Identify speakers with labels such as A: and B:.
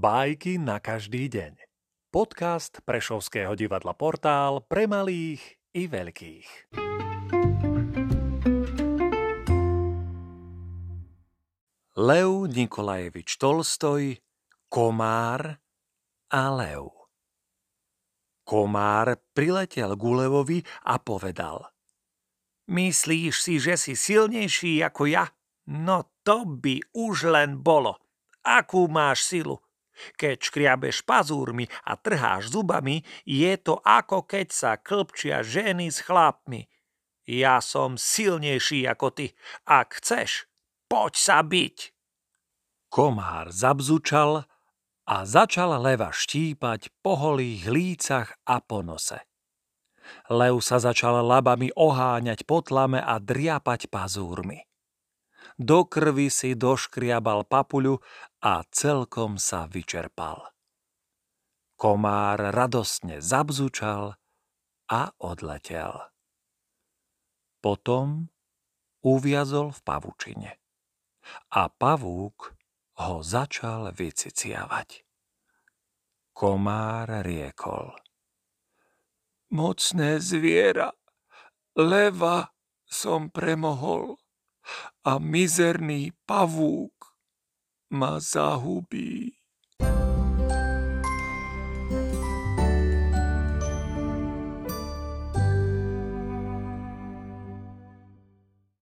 A: Bajky na každý deň. Podcast Prešovského divadla Portál pre malých i veľkých. Lev Nikolajevič Tolstoj Komár a lev Komár priletel k levovi a povedal Myslíš si, že si silnejší ako ja? No to by už len bolo. Akú máš silu? Keď škriabeš pazúrmi a trháš zubami, je to ako keď sa klpčia ženy s chlapmi. Ja som silnejší ako ty. Ak chceš, poď sa byť. Komár zabzučal a začal leva štípať po holých lícach a po nose. Lev sa začal labami oháňať po tlame a driapať pazúrmi do krvi si doškriabal papuľu a celkom sa vyčerpal. Komár radostne zabzučal a odletel. Potom uviazol v pavučine a pavúk ho začal vyciciavať. Komár riekol. Mocné zviera, leva som premohol a mizerný pavúk 马萨虎比